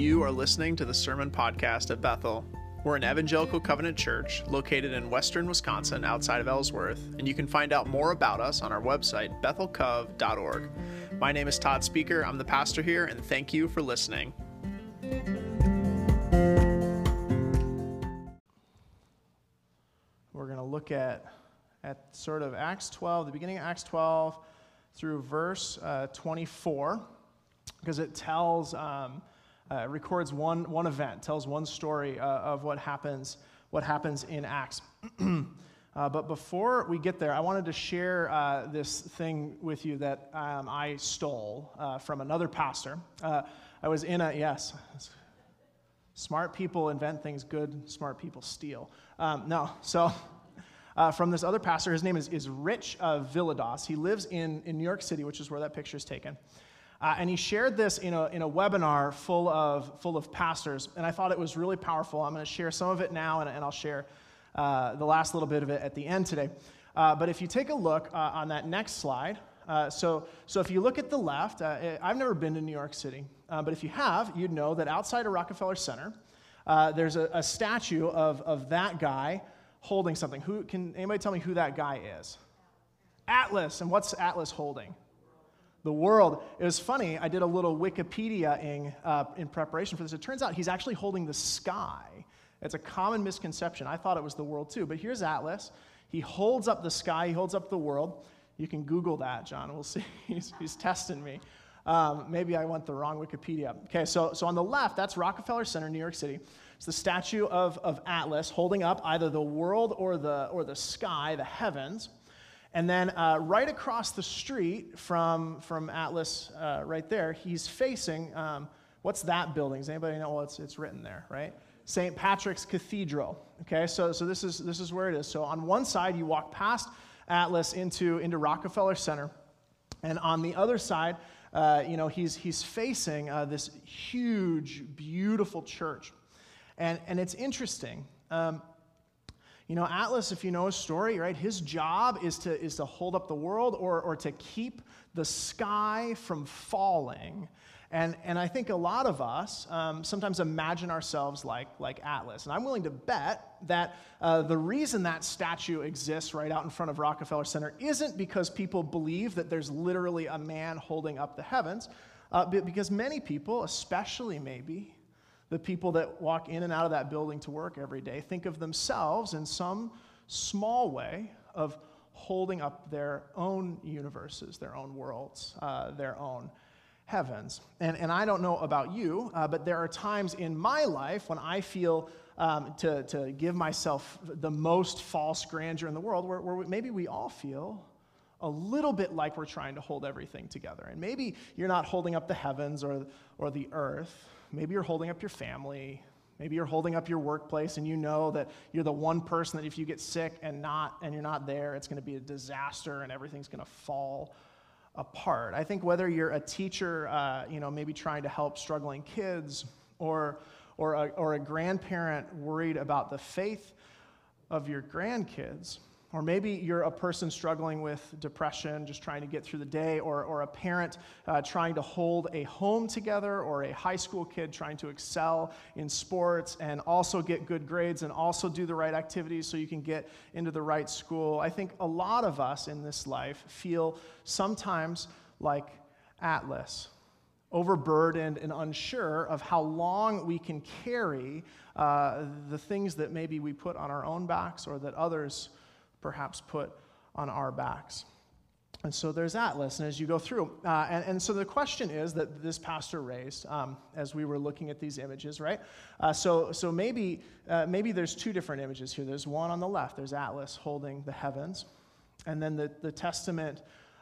You are listening to the Sermon Podcast at Bethel. We're an evangelical covenant church located in western Wisconsin outside of Ellsworth, and you can find out more about us on our website, bethelcov.org. My name is Todd Speaker. I'm the pastor here, and thank you for listening. We're going to look at, at sort of Acts 12, the beginning of Acts 12 through verse uh, 24, because it tells. Um, uh, records one, one event, tells one story uh, of what happens, what happens in Acts. uh, but before we get there, I wanted to share uh, this thing with you that um, I stole uh, from another pastor. Uh, I was in a, yes, smart people invent things, good, smart people steal. Um, no, so. from this other pastor, his name is, is Rich Villodas. He lives in, in New York City, which is where that picture is taken. Uh, and he shared this in a, in a webinar full of, full of pastors, and I thought it was really powerful. I'm going to share some of it now, and, and I'll share uh, the last little bit of it at the end today. Uh, but if you take a look uh, on that next slide, uh, so, so if you look at the left, uh, I've never been to New York City, but if you have, you'd know that outside of Rockefeller Center, there's a, a statue of, of that guy holding something. Who, can anybody tell me who that guy is? Atlas. And what's Atlas holding? The world. It was funny, I did a little Wikipedia-ing uh, in preparation for this. It turns out he's actually holding the sky. It's a common misconception. I thought it was the world too. But here's Atlas. He holds up the sky, he holds up the world. You can Google that, John. We'll see. he's, he's testing me. Um, maybe I went the wrong Wikipedia. Okay, so, so on the left, that's Rockefeller Center, New York City. It's the statue of, of Atlas holding up either the world or the, or the sky, the heavens. And then uh, right across the street from, from Atlas, uh, right there, he's facing um, what's that building? Does anybody know? Well, it's, it's written there, right? St. Patrick's Cathedral. Okay, so, so this, is, this is where it is. So on one side, you walk past Atlas into, into Rockefeller Center. And on the other side, uh, you know, he's, he's facing uh, this huge, beautiful church. And, and it's interesting. Um, you know, Atlas, if you know his story, right, his job is to, is to hold up the world or, or to keep the sky from falling. And, and I think a lot of us um, sometimes imagine ourselves like, like Atlas. And I'm willing to bet that uh, the reason that statue exists right out in front of Rockefeller Center isn't because people believe that there's literally a man holding up the heavens, uh, because many people, especially maybe the people that walk in and out of that building to work every day think of themselves in some small way of holding up their own universes, their own worlds, uh, their own heavens. And, and I don't know about you, uh, but there are times in my life when I feel um, to, to give myself the most false grandeur in the world, where, where maybe we all feel a little bit like we're trying to hold everything together. And maybe you're not holding up the heavens or, or the earth, Maybe you're holding up your family. Maybe you're holding up your workplace and you know that you're the one person that if you get sick and not and you're not there, it's going to be a disaster and everything's going to fall apart. I think whether you're a teacher, uh, you know, maybe trying to help struggling kids, or or a, or a grandparent worried about the faith of your grandkids, or maybe you're a person struggling with depression, just trying to get through the day, or, or a parent uh, trying to hold a home together, or a high school kid trying to excel in sports and also get good grades and also do the right activities so you can get into the right school. I think a lot of us in this life feel sometimes like Atlas, overburdened and unsure of how long we can carry uh, the things that maybe we put on our own backs or that others perhaps put on our backs. And so there's Atlas, and as you go through, uh, and, and, so the question is that this pastor raised um, as we were looking at these images, right? Uh, so, so maybe, uh, maybe there's two different images here. There's one on the left, there's Atlas holding the heavens, and then the, the testament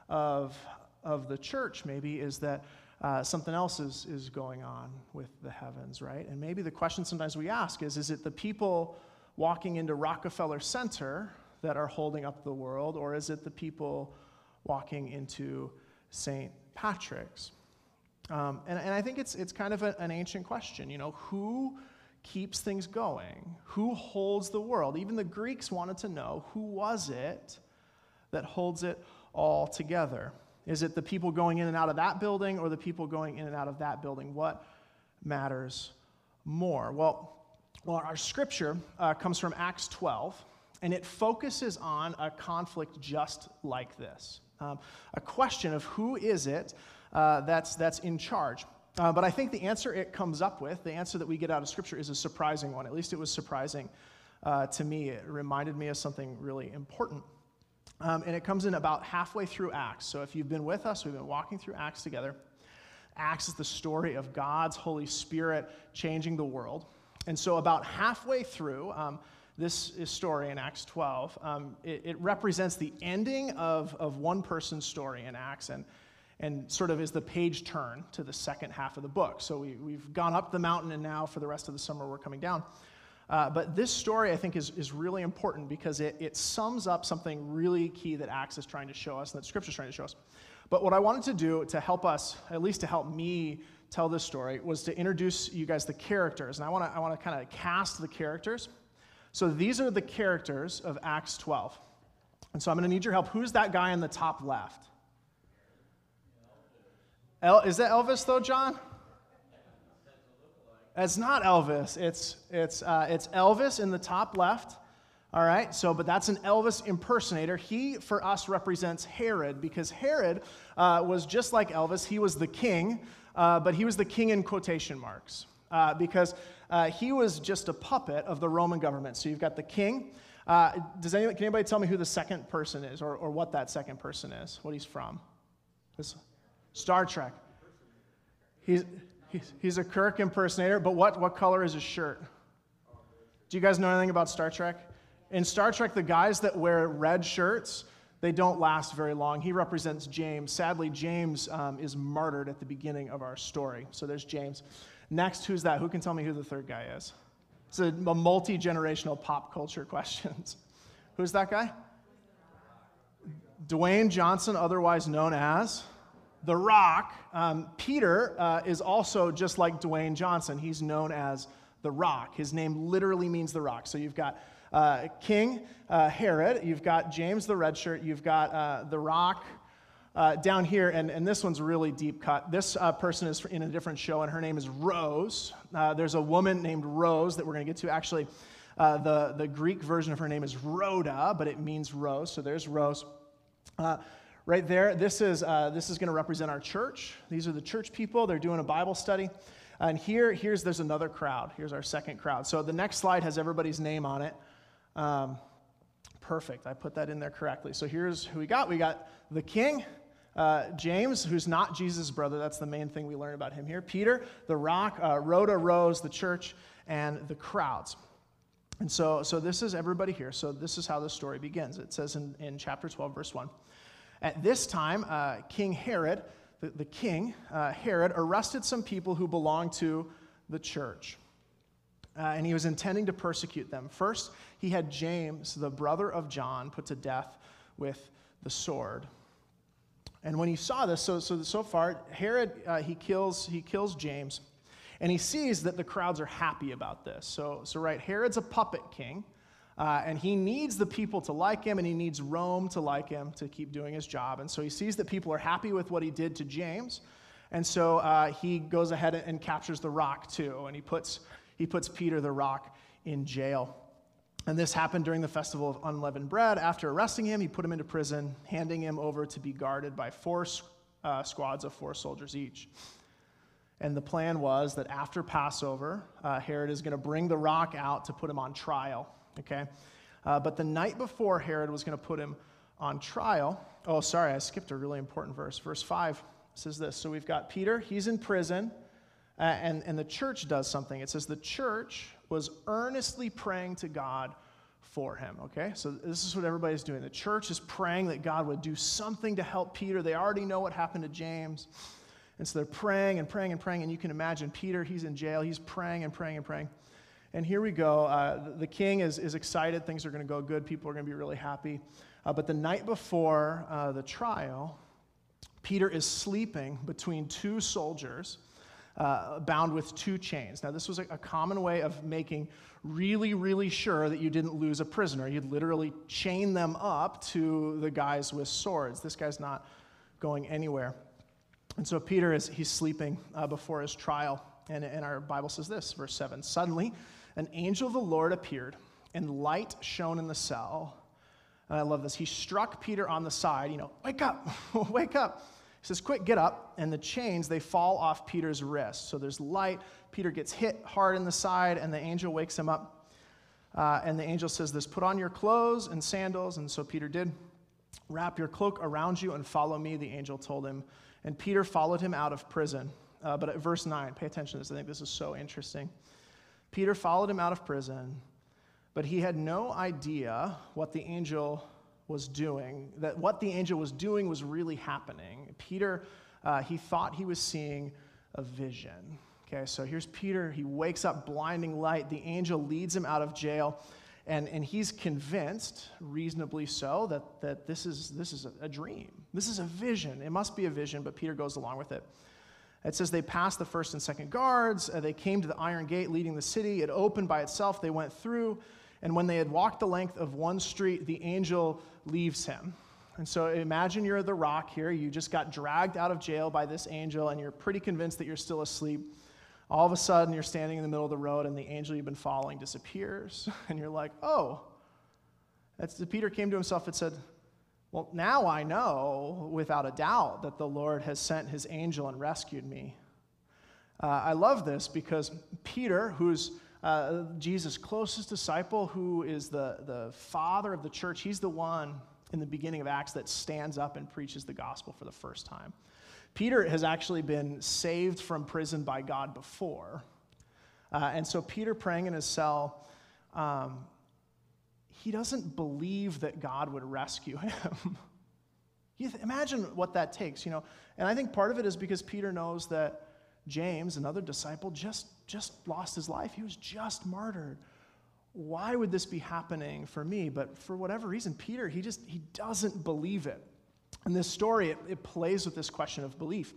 of, of the church maybe is that uh, something else is, is going on with the heavens, right? And maybe the question sometimes we ask is is it the people walking into Rockefeller Center that are holding up the world, or is it the people walking into St. Patrick's? Um, and, and I think it's, it's kind of a, an ancient question. You know, who keeps things going? Who holds the world? Even the Greeks wanted to know who was it that holds it all together? Is it the people going in and out of that building or the people going in and out of that building? What matters more. Well, well our scripture uh, comes from Acts 12, and it focuses on a conflict just like this um, a question of who is it uh, that's, that's in charge. Uh, but I think the answer it comes up with, the answer that we get out of Scripture, is a surprising one. At least it was surprising uh, to me. It reminded me of something really important. Um, and it comes in about halfway through Acts. So if you've been with us, we've been walking through Acts together. Acts is the story of God's Holy Spirit changing the world. And so, about halfway through um, this story in Acts 12, um, it, it, represents the ending of, of one person's story in Acts and, and sort of is the page turn to the second half of the book. So, we, we've gone up the mountain, and now for the rest of the summer, we're coming down. Uh, but this story, I think, is, is really important because it, it sums up something really key that Acts is trying to show us and that Scripture is trying to show us. But what I wanted to do to help us, at least to help me tell this story, was to introduce you guys the characters. And I want to I wanna kind of cast the characters. So these are the characters of Acts 12. And so I'm going to need your help. Who's that guy in the top left? El- is that Elvis, though, John? It's not Elvis. It's, it's, uh, it's Elvis in the top left. All right, so, but that's an Elvis impersonator. He, for us, represents Herod because Herod uh, was just like Elvis. He was the king, uh, but he was the king in quotation marks uh, because uh, he was just a puppet of the Roman government. So you've got the king. Uh, does anybody, can anybody tell me who the second person is or, or what that second person is, what he's from? This, Star Trek. He's, He's, he's a Kirk impersonator, but what, what color is his shirt? Do you guys know anything about Star Trek? In Star Trek, the guys that wear red shirts, they don't last very long. He represents James. Sadly, James um, is martyred at the beginning of our story. So there's James. Next, who's that? Who can tell me who the third guy is? It's a, a multi generational pop culture questions. who's that guy? Dwayne Johnson, otherwise known as the Rock, um, Peter uh, is also just like Dwayne Johnson. He's known as the Rock. His name literally means the Rock. So you've got uh, King uh, Herod, you've got James the Red Shirt, you've got uh, the Rock. Uh, down here, and, and this one's really deep cut. This uh, person is in a different show, and her name is Rose. there's a woman named Rose that we're going to get to. Actually, the, the Greek version of her name is Rhoda, but it means Rose. So there's Rose. Uh, right there, this is, uh, this is going to represent our church. These are the church people. They're doing a Bible study. And here, here's there's another crowd. Here's our second crowd. So the next slide has everybody's name on it. Um, perfect. I put that in there correctly. So here's who we got. We got the king, uh, James, who's not Jesus' brother. That's the main thing we learn about him here. Peter, the rock, uh, Rhoda, Rose, the church, and the crowds. And so, so this is everybody here. So this is how the story begins. It says in, in chapter 12, verse 1. At this time, uh, King Herod, the, the king, uh, Herod, arrested some people who belonged to the church. Uh, and he was intending to persecute them. First, he had James, the brother of John, put to death with the sword. And when he saw this, so, so, so far, Herod, uh, he, kills, he kills James. And he sees that the crowds are happy about this. So, so right, Herod's a puppet king. Uh, and he needs the people to like him, and he needs Rome to like him to keep doing his job. And so he sees that people are happy with what he did to James. And so uh, he goes ahead and captures the rock too. And he puts, he puts Peter the rock in jail. And this happened during the festival of unleavened bread. After arresting him, he put him into prison, handing him over to be guarded by four uh, squads of four soldiers each. And the plan was that after Passover, uh, Herod is going to bring the rock out to put him on trial okay? Uh, but the night before Herod was going to put him on trial, oh, sorry, I skipped a really important verse. Verse 5 says this So we've got Peter, he's in prison, and, and the church does something. It says the church was earnestly praying to God for him, okay? So this is what everybody's doing. The church is praying that God would do something to help Peter. They already know what happened to James. And so they're praying and praying and praying, and you can imagine Peter, he's in jail, he's praying and praying and praying. And here we go. Uh, the king is, is excited. Things are going to go good. People are going to be really happy. Uh, but the night before uh, the trial, Peter is sleeping between two soldiers uh, bound with two chains. Now, this was a, a, common way of making really, really sure that you didn't lose a prisoner. You'd literally chain them up to the guys with swords. This guy's not going anywhere. And so Peter is he's sleeping uh, before his trial. And, and our Bible says this, verse 7 Suddenly, an angel of the Lord appeared, and light shone in the cell. And I love this. He struck Peter on the side, you know, wake up, wake up. He says, quick, get up. And the chains, they fall off Peter's wrist. So there's light. Peter gets hit hard in the side, and the angel wakes him up. Uh, and the angel says this Put on your clothes and sandals. And so Peter did. Wrap your cloak around you and follow me, the angel told him. And Peter followed him out of prison. Uh, but at verse 9, pay attention to this. I think this is so interesting. Peter followed him out of prison, but he had no idea what the angel was doing, that what the angel was doing was really happening. Peter, uh, he thought he was seeing a vision. Okay, so here's Peter. He wakes up, blinding light. The angel leads him out of jail, and, and he's convinced, reasonably so, that, that this is, this is a, dream. This is a vision. It must be a vision, but Peter goes along with it. It says they passed the first and second guards. Uh, they came to the iron gate leading the city. It opened by itself. They went through. And when they had walked the length of one street, the angel leaves him. And so imagine you're the rock here. You just got dragged out of jail by this angel, and you're pretty convinced that you're still asleep all of a sudden you're standing in the middle of the road and the angel you've been following disappears and you're like oh that's peter came to himself and said well now i know without a doubt that the lord has sent his angel and rescued me uh, i love this because peter who's uh, jesus closest disciple who is the, the father of the church he's the one in the beginning of acts that stands up and preaches the gospel for the first time Peter has actually been saved from prison by God before. Uh, and so, Peter praying in his cell, um, he doesn't believe that God would rescue him. imagine what that takes, you know. And I think part of it is because Peter knows that James, another disciple, just, just lost his life. He was just martyred. Why would this be happening for me? But for whatever reason, Peter, he just he doesn't believe it. And this story, it, it plays with this question of belief.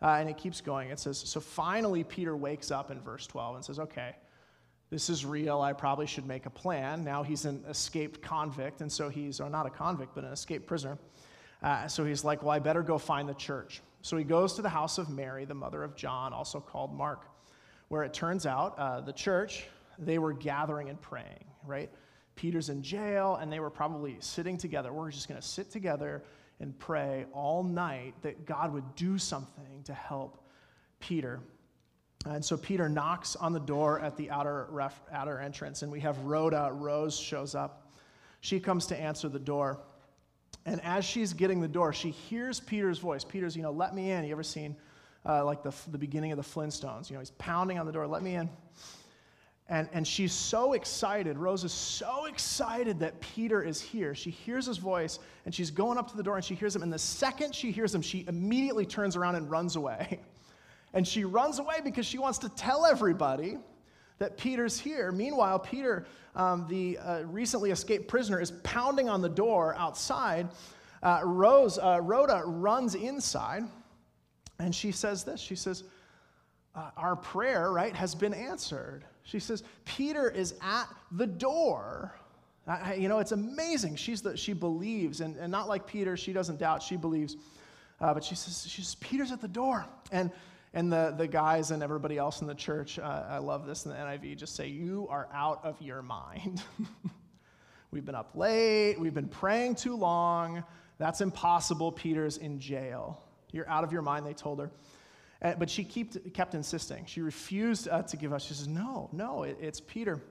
Uh, and it keeps going. It says, So finally, Peter wakes up in verse 12 and says, Okay, this is real. I probably should make a plan. Now he's an escaped convict, and so he's, or not a convict, but an escaped prisoner. Uh, so he's like, Well, I better go find the church. So he goes to the house of Mary, the mother of John, also called Mark, where it turns out uh, the church, they were gathering and praying, right? Peter's in jail, and they were probably sitting together. We're just going to sit together and pray all night that God would do something to help Peter. And so Peter knocks on the door at the outer, ref, outer entrance, and we have Rhoda. Rose shows up. She comes to answer the door. And as she's getting the door, she hears Peter's voice. Peter's, you know, let me in. You ever seen uh, like the, the beginning of the Flintstones? You know, he's pounding on the door, let me in. And, and she's so excited. Rose is so excited that Peter is here. She hears his voice and she's going up to the door and she hears him. And the second she hears him, she immediately turns around and runs away. And she runs away because she wants to tell everybody that Peter's here. Meanwhile, Peter, um, the uh, recently escaped prisoner, is pounding on the door outside. Uh, Rose, uh, Rhoda runs inside and she says this She says, uh, Our prayer, right, has been answered. She says, Peter is at the door. I, you know, it's amazing. She's the, she believes, and, and not like Peter, she doesn't doubt, she believes. Uh, but she says, she says, Peter's at the door. And, and the, the guys and everybody else in the church, uh, I love this in the NIV, just say, You are out of your mind. we've been up late, we've been praying too long. That's impossible. Peter's in jail. You're out of your mind, they told her. Uh, but she kept, kept insisting. She refused uh, to give up. She says, No, no, it, it's Peter.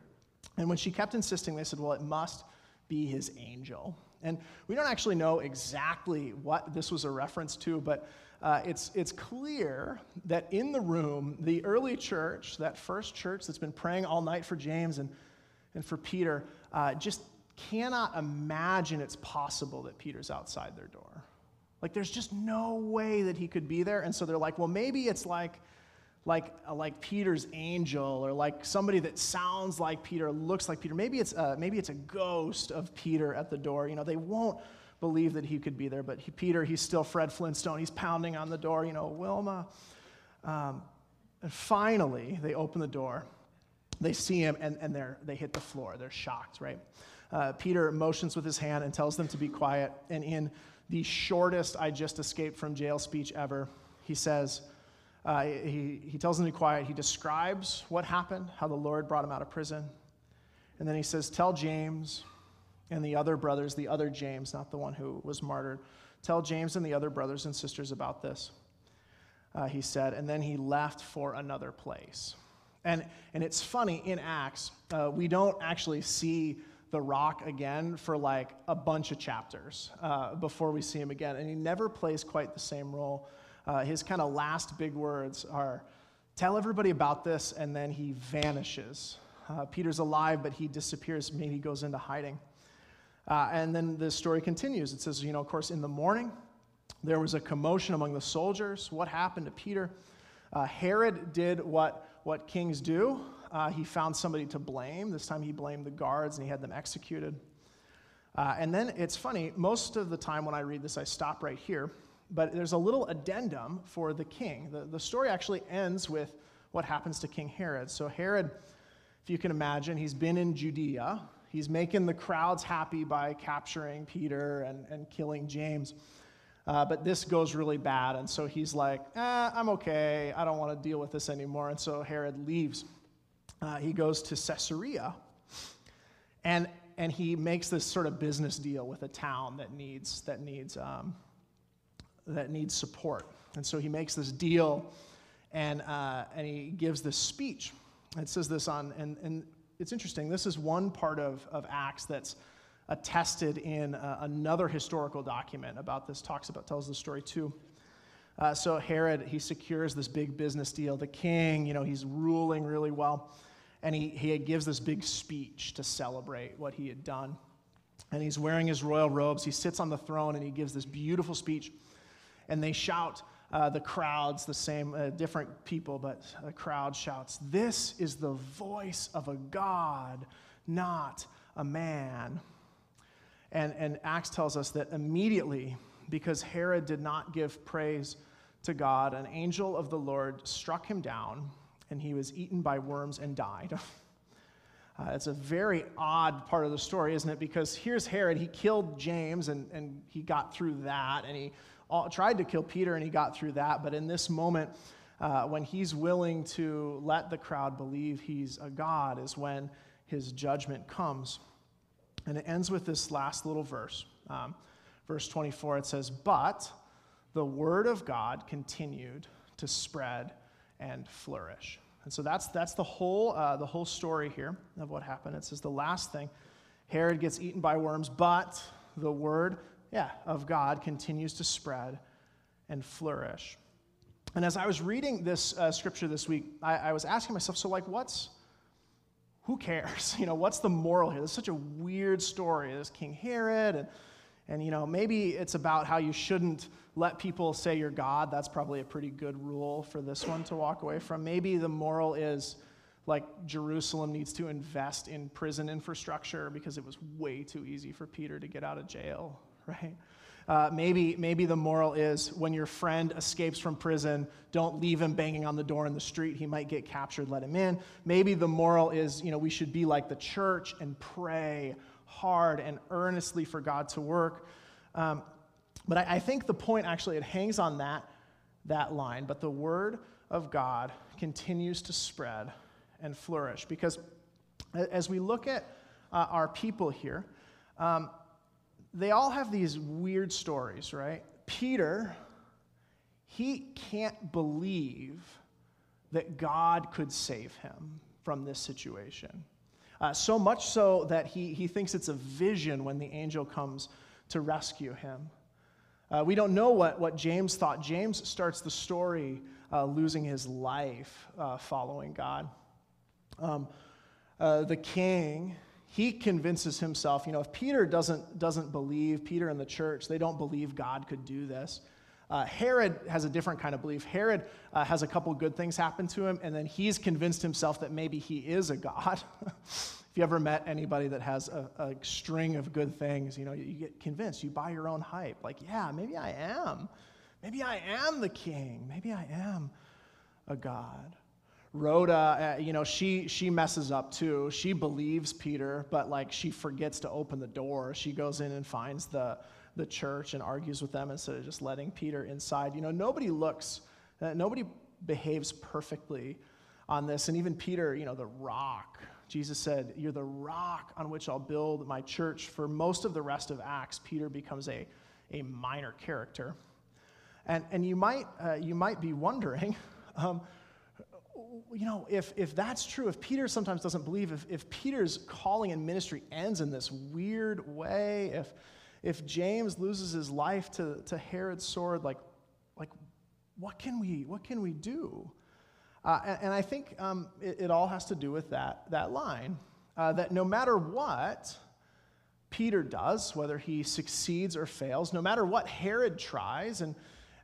And when she kept insisting, they said, Well, it must be his angel. And we don't actually know exactly what this was a reference to, but uh, it's, it's clear that in the room, the early church, that first church that's been praying all night for James and, and for Peter, uh, just cannot imagine it's possible that Peter's outside their door. Like there's just no way that he could be there. And so they're like, well, maybe it's like like uh, like Peter's angel or like somebody that sounds like Peter, looks like Peter. Maybe it's a, maybe it's a ghost of Peter at the door. You know, they won't believe that he could be there, but he, Peter, he's still Fred Flintstone. He's pounding on the door. You know, Wilma. Um, and finally, they open the door. They see him, and, and they're, they hit the floor. They're shocked, right? Uh, Peter motions with his hand and tells them to be quiet. And in the shortest I just escaped from jail speech ever. He says, uh, he, he tells them to be quiet. He describes what happened, how the Lord brought him out of prison. And then he says, Tell James and the other brothers, the other James, not the one who was martyred, tell James and the other brothers and sisters about this. Uh, he said, and then he left for another place. And, and it's funny, in Acts, uh, we don't actually see the rock again for like a bunch of chapters uh, before we see him again. And he never plays quite the same role. Uh, his kind of last big words are tell everybody about this, and then he vanishes. Uh, Peter's alive, but he disappears, maybe goes into hiding. Uh, and then the story continues. It says, you know, of course, in the morning, there was a commotion among the soldiers. What happened to Peter? Uh, Herod did what, what kings do. Uh, he found somebody to blame. This time he blamed the guards and he had them executed. Uh, and then it's funny, most of the time when I read this, I stop right here, but there's a little addendum for the king. The, the story actually ends with what happens to King Herod. So, Herod, if you can imagine, he's been in Judea. He's making the crowds happy by capturing Peter and, and killing James. Uh, but this goes really bad. And so he's like, eh, I'm okay. I don't want to deal with this anymore. And so Herod leaves. Uh, he goes to Caesarea. And, and he makes this sort of business deal with a town that needs, that needs, um, that needs support. And so he makes this deal and, uh, and he gives this speech. It says this on, and, and it's interesting. This is one part of, of Acts that's attested in uh, another historical document about this, talks about, tells the story too. Uh, so Herod, he secures this big business deal. The king, you know, he's ruling really well. And he, he gives this big speech to celebrate what he had done. And he's wearing his royal robes. He sits on the throne and he gives this beautiful speech. And they shout, uh, the crowds, the same, uh, different people, but a crowd shouts, This is the voice of a God, not a man. And, and Acts tells us that immediately, because Herod did not give praise to God, an angel of the Lord struck him down, and he was eaten by worms and died. Uh, it's a very odd part of the story, isn't it? Because here's Herod. He killed James and, and he got through that. And he tried to kill Peter and he got through that. But in this moment, uh, when he's willing to let the crowd believe he's a God, is when his judgment comes. And it ends with this last little verse. Um, verse 24, it says, But the word of God continued to spread and flourish. And so that's, that's the, whole, uh, the whole story here of what happened. It says the last thing Herod gets eaten by worms, but the word yeah, of God continues to spread and flourish. And as I was reading this uh, scripture this week, I, I, was asking myself, so like, what's, who cares? You know, what's the moral here? This is such a weird story. There's King Herod, and, and, you know, maybe it's about how you shouldn't let people say you're God. That's probably a pretty good rule for this one to walk away from. Maybe the moral is, like Jerusalem needs to invest in prison infrastructure because it was way too easy for Peter to get out of jail right? Uh, maybe, maybe the moral is when your friend escapes from prison, don't leave him banging on the door in the street. He might get captured, let him in. Maybe the moral is, you know, we should be like the church and pray hard and earnestly for God to work. Um, but I, I think the point actually, it hangs on that, that line. But the word of God continues to spread and flourish because as we look at uh, our people here, um, they all have these weird stories, right? Peter, he can't believe that God could save him from this situation. Uh, so much so that he, he thinks it's a vision when the angel comes to rescue him. Uh, we don't know what, what James thought. James starts the story uh, losing his life uh, following God. Um, uh, the king he convinces himself, you know, if Peter doesn't, doesn't believe, Peter and the church, they don't believe God could do this. Uh, Herod has a different kind of belief. Herod uh, has a couple good things happen to him, and then he's convinced himself that maybe he is a god. if you ever met anybody that has a, a, string of good things, you know, you, you get convinced. You buy your own hype. Like, yeah, maybe I am. Maybe I am the king. Maybe I am a god. Rhoda, uh, you know, she, she messes up too. She believes Peter, but like she forgets to open the door. She goes in and finds the, the church and argues with them instead of just letting Peter inside. You know, nobody looks, uh, nobody behaves perfectly on this. And even Peter, you know, the rock. Jesus said, You're the rock on which I'll build my church. For most of the rest of Acts, Peter becomes a, a minor character. And, and you, might, uh, you might be wondering, um, you know, if, if that's true, if Peter sometimes doesn't believe, if, if Peter's calling and ministry ends in this weird way, if, if James loses his life to, to Herod's sword, like, like what, can we, what can we do? Uh, and, and, I think um, it, it, all has to do with that, that line uh, that no matter what Peter does, whether he succeeds or fails, no matter what Herod tries, and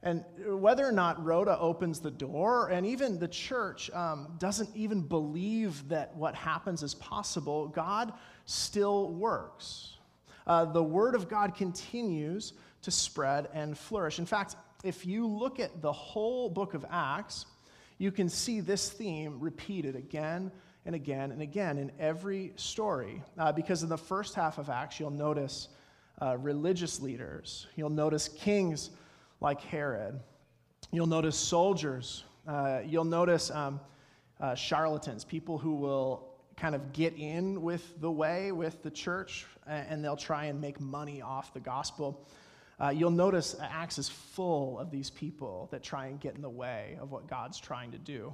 and whether or not Rhoda opens the door, and even the church um, doesn't even believe that what happens is possible, God still works. Uh, the Word of God continues to spread and flourish. In fact, if you look at the whole book of Acts, you can see this theme repeated again and again and again in every story. Uh, because in the first half of Acts, you'll notice uh, religious leaders, you'll notice kings like Herod. You'll notice soldiers. Uh, you'll notice um, uh, charlatans, people who will kind of get in with the way, with the church, and they'll try and make money off the gospel. Uh, you'll notice Acts is full of these people that try and get in the way of what God's trying to do.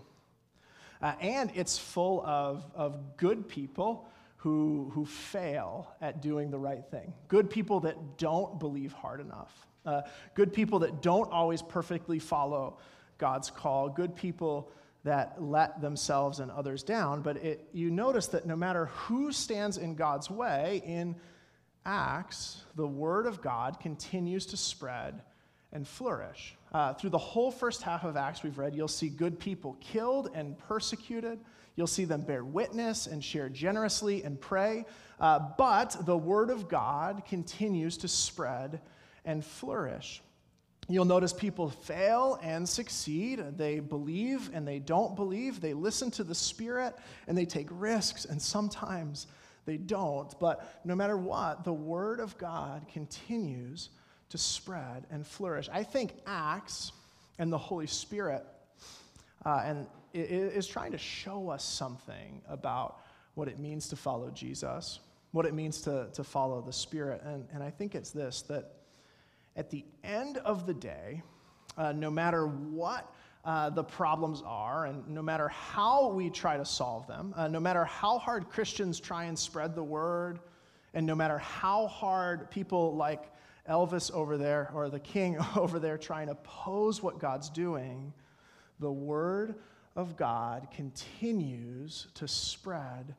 Uh, and it's full of, of good people who, who fail at doing the right thing, good people that don't believe hard enough. Uh, good people that don't always perfectly follow God's call, good people that let themselves and others down. But it, you notice that no matter who stands in God's way, in Acts, the word of God continues to spread and flourish. Uh, through the whole first half of Acts we've read, you'll see good people killed and persecuted. You'll see them bear witness and share generously and pray. Uh, but the word of God continues to spread and flourish. You'll notice people fail and succeed. They believe and they don't believe. They listen to the Spirit and they take risks, and sometimes they don't. But no matter what, the Word of God continues to spread and flourish. I think Acts and the Holy Spirit uh, and is trying to show us something about what it means to follow Jesus, what it means to, to follow the Spirit. And, and I think it's this that at the end of the day, uh, no matter what uh, the problems are, and no matter how we try to solve them, uh, no matter how hard Christians try and spread the word, and no matter how hard people like Elvis over there or the king over there try and oppose what God's doing, the word of God continues to spread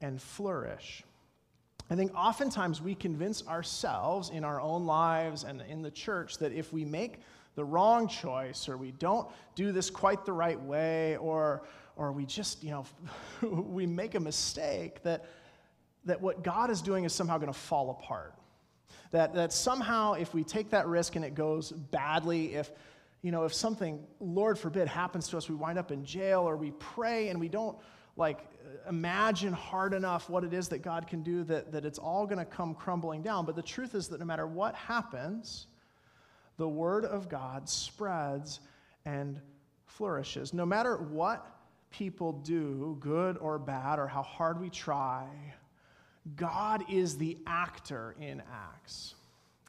and flourish. I think oftentimes we convince ourselves in our own lives and in the church that if we make the wrong choice or we don't do this quite the right way or, or we just, you know, we make a mistake, that, that what God is doing is somehow going to fall apart. That, that somehow if we take that risk and it goes badly, if, you know, if something, Lord forbid, happens to us, we wind up in jail or we pray and we don't like imagine hard enough what it is that God can do that, that it's all going to come crumbling down. But the truth is that no matter what happens, the Word of God spreads and flourishes. No matter what people do, good or bad, or how hard we try, God is the actor in Acts.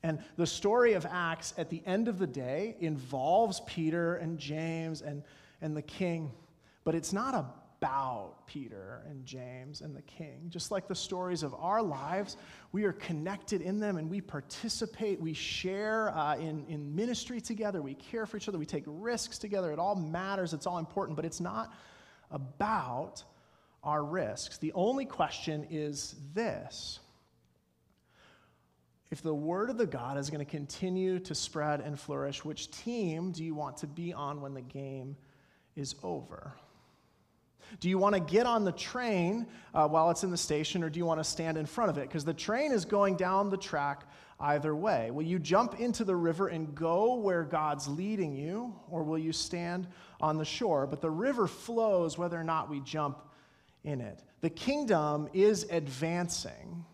And the story of Acts at the end of the day involves Peter and James and, and the king, but it's not a about Peter and James and the king. Just like the stories of our lives, we are connected in them and we participate, we share uh, in, in ministry together, we care for each other, we take risks together. It all matters, it's all important, but it's not about our risks. The only question is this. If the word of the God is going to continue to spread and flourish, which team do you want to be on when the game is over? Do you want to get on the train uh, while it's in the station, or do you want to stand in front of it? Because the train is going down the track either way. Will you jump into the river and go where God's leading you, or will you stand on the shore? But the river flows whether or not we jump in it. The kingdom is advancing.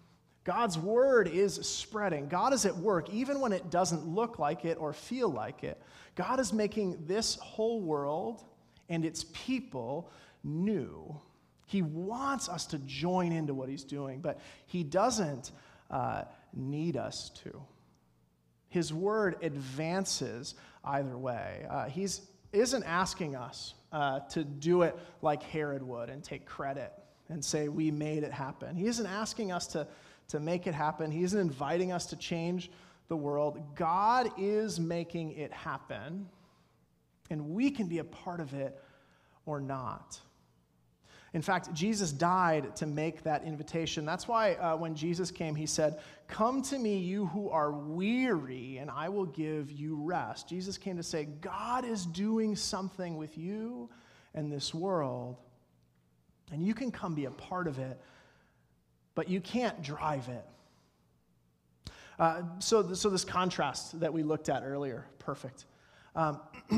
God's word is spreading. God is at work, even when it doesn't look like it or feel like it. God is making this whole world and its people new. He wants us to join into what he's doing, but he doesn't uh, need us to. His word advances either way. Uh, he isn't asking us uh, to do it like Herod would and take credit and say, We made it happen. He isn't asking us to, to make it happen. He isn't inviting us to change the world. God is making it happen, and we can be a part of it or not. In fact, Jesus died to make that invitation. That's why uh, when Jesus came, he said, Come to me, you who are weary, and I will give you rest. Jesus came to say, God is doing something with you and this world, and you can come be a part of it, but you can't drive it. Uh, so, so, this contrast that we looked at earlier, perfect. Um,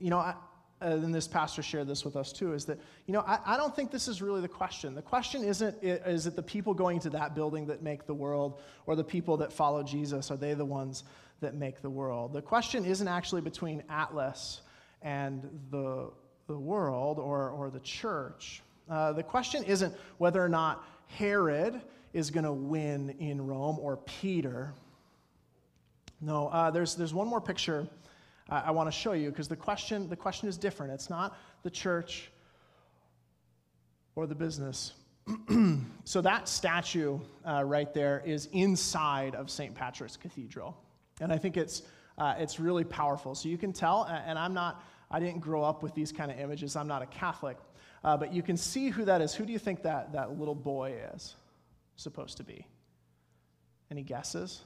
you know, I, uh, and this pastor shared this with us too, is that, you know, I, I, don't think this is really the question. The question isn't, is it the people going to that building that make the world, or the people that follow Jesus, are they the ones that make the world? The question isn't actually between Atlas and the, the world or, or the church. Uh, the question isn't whether or not Herod is going to win in Rome or Peter. No, uh, there's, there's one more picture I, I want to show you because the question, the question is different. It's not the church or the business. so that statue uh, right there is inside of St. Patrick's Cathedral. And I think it's, uh, it's really powerful. So you can tell, and I'm not, I didn't grow up with these kind of images. I'm not a Catholic. Uh, but you can see who that is. Who do you think that, that little boy is supposed to be? Any guesses?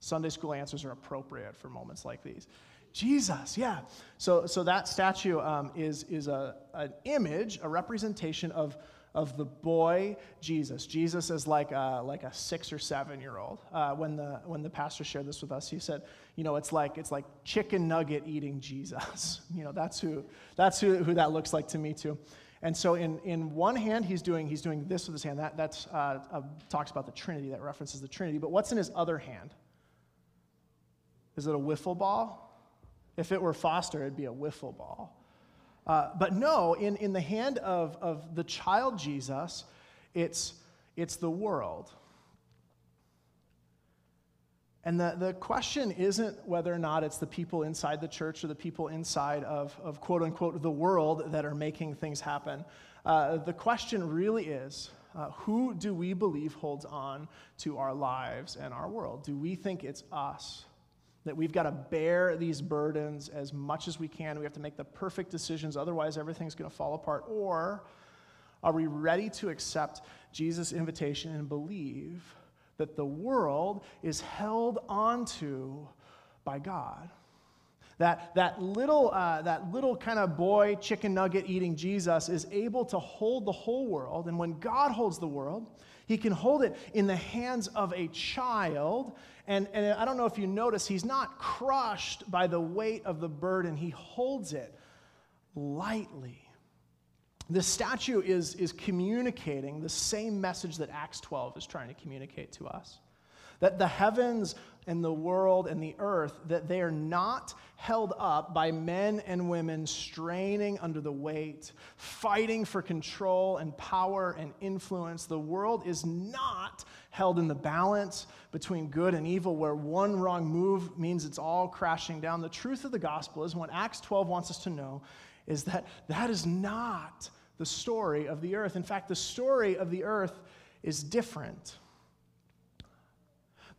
Sunday school answers are appropriate for moments like these. Jesus, yeah. So, so that statue um, is, is a, an image, a representation of, of the boy Jesus. Jesus is like a, like a six or seven year old. Uh, when, the, when the pastor shared this with us, he said, you know, it's like, it's like chicken nugget eating Jesus. You know, that's who, that's who, who that looks like to me too. And so in, in one hand, he's doing, he's doing this with his hand. That that's, uh, uh, talks about the Trinity, that references the Trinity. But what's in his other hand? Is it a wiffle ball? If it were Foster, it'd be a wiffle ball. Uh, but no, in, in the hand of, of the child Jesus, it's, it's the world. And the, the question isn't whether or not it's the people inside the church or the people inside of, of quote unquote the world that are making things happen. Uh, the question really is uh, who do we believe holds on to our lives and our world? Do we think it's us? That we've got to bear these burdens as much as we can. We have to make the perfect decisions, otherwise, everything's going to fall apart. Or are we ready to accept Jesus' invitation and believe that the world is held onto by God? That, that, little, uh, that little kind of boy chicken nugget eating Jesus is able to hold the whole world. And when God holds the world, he can hold it in the hands of a child. And, and I don't know if you notice, he's not crushed by the weight of the burden, he holds it lightly. The statue is, is communicating the same message that Acts 12 is trying to communicate to us that the heavens and the world and the earth that they are not held up by men and women straining under the weight fighting for control and power and influence. The world is not held in the balance between good and evil where one wrong move means it's all crashing down. The truth of the gospel is what acts 12 wants us to know is that that is not the story of the earth. In fact the story of the earth is different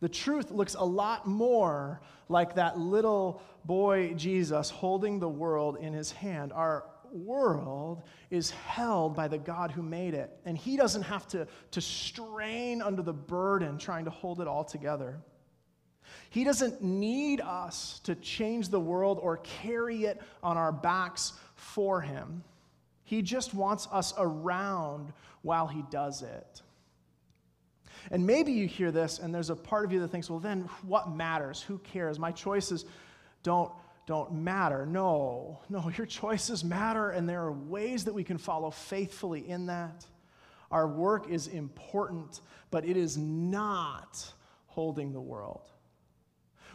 the truth looks a lot more like that little boy Jesus holding the world in his hand. Our world is held by the God who made it, and he doesn't have to, to strain under the burden trying to hold it all together. He doesn't need us to change the world or carry it on our backs for him. He just wants us around while he does it. And maybe you hear this and there's a part of you that thinks, well, then what matters? Who cares? My choices don't, don't matter. No, no, your choices matter, and there are ways that we can follow faithfully in that. Our work is important, but it is not holding the world.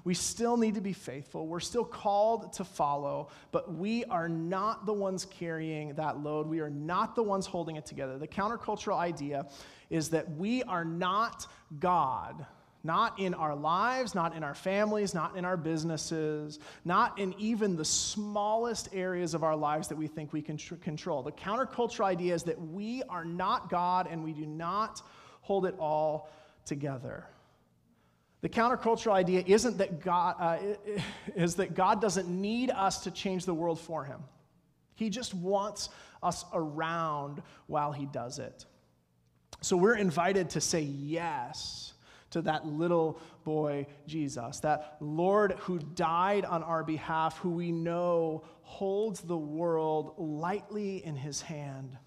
We still need to be faithful. We're still called to follow, but we are not the ones carrying that load. We are not the ones holding it together. The countercultural idea is that we are not God not in our lives, not in our families, not in our businesses, not in even the smallest areas of our lives that we think we can tr- control. The countercultural idea is that we are not God and we do not hold it all together. The countercultural idea isn't that God uh, is that God doesn't need us to change the world for him. He just wants us around while he does it. So we're invited to say yes to that little boy Jesus, that Lord who died on our behalf, who we know holds the world lightly in his hand,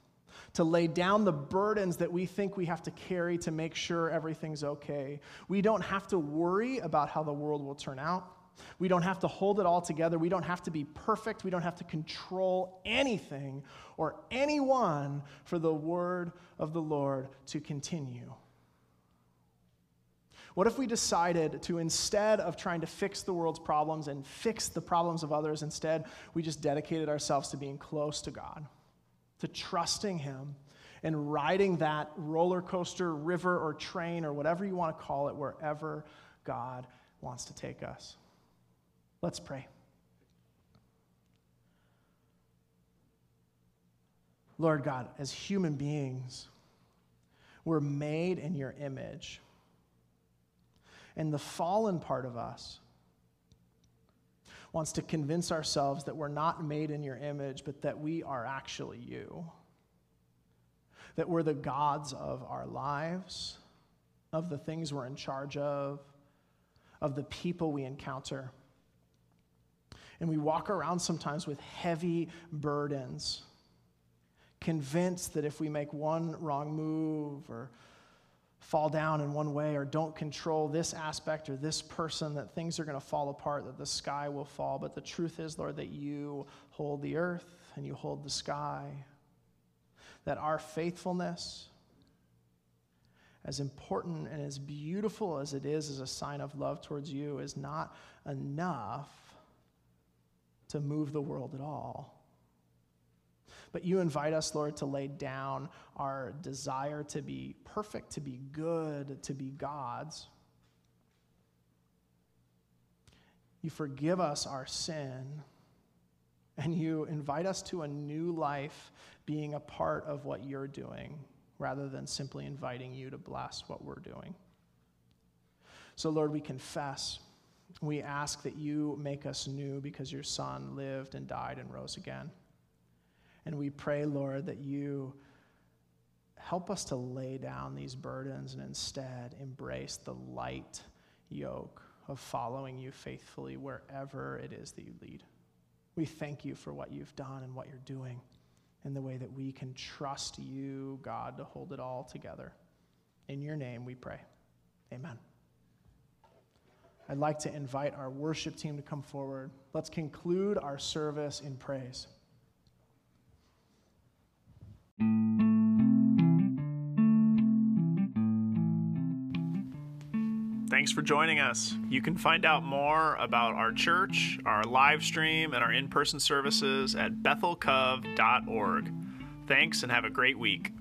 to lay down the burdens that we think we have to carry to make sure everything's okay. We don't have to worry about how the world will turn out. We don't have to hold it all together. We don't have to be perfect. We don't have to control anything or anyone for the word of the Lord to continue. What if we decided to, instead of trying to fix the world's problems and fix the problems of others, instead we just dedicated ourselves to being close to God, to trusting Him, and riding that roller coaster, river, or train, or whatever you want to call it, wherever God wants to take us? Let's pray. Lord God, as human beings, we're made in your image. And the fallen part of us wants to convince ourselves that we're not made in your image, but that we are actually you. That we're the gods of our lives, of the things we're in charge of, of the people we encounter. And we walk around sometimes with heavy burdens, convinced that if we make one wrong move or fall down in one way or don't control this aspect or this person, that things are going to fall apart, that the sky will fall. But the truth is, Lord, that you hold the earth and you hold the sky. That our faithfulness, as important and as beautiful as it is as a sign of love towards you, is not enough to move the world at all. But you invite us, Lord, to lay down our desire to be perfect, to be good, to be gods. You forgive us our sin, and you invite us to a new life being a part of what you're doing rather than simply inviting you to bless what we're doing. So, Lord, we confess. We ask that you make us new because your Son lived and died and rose again. And we pray, Lord, that you help us to lay down these burdens and instead embrace the light yoke of following you faithfully wherever it is that you lead. We thank you for what you've done and what you're doing and the way that we can trust you, God, to hold it all together. In your name we pray. Amen. I'd like to invite our worship team to come forward. Let's conclude our service in praise. Thanks for joining us. You can find out more about our church, our live stream, and our in person services at bethelcove.org. Thanks and have a great week.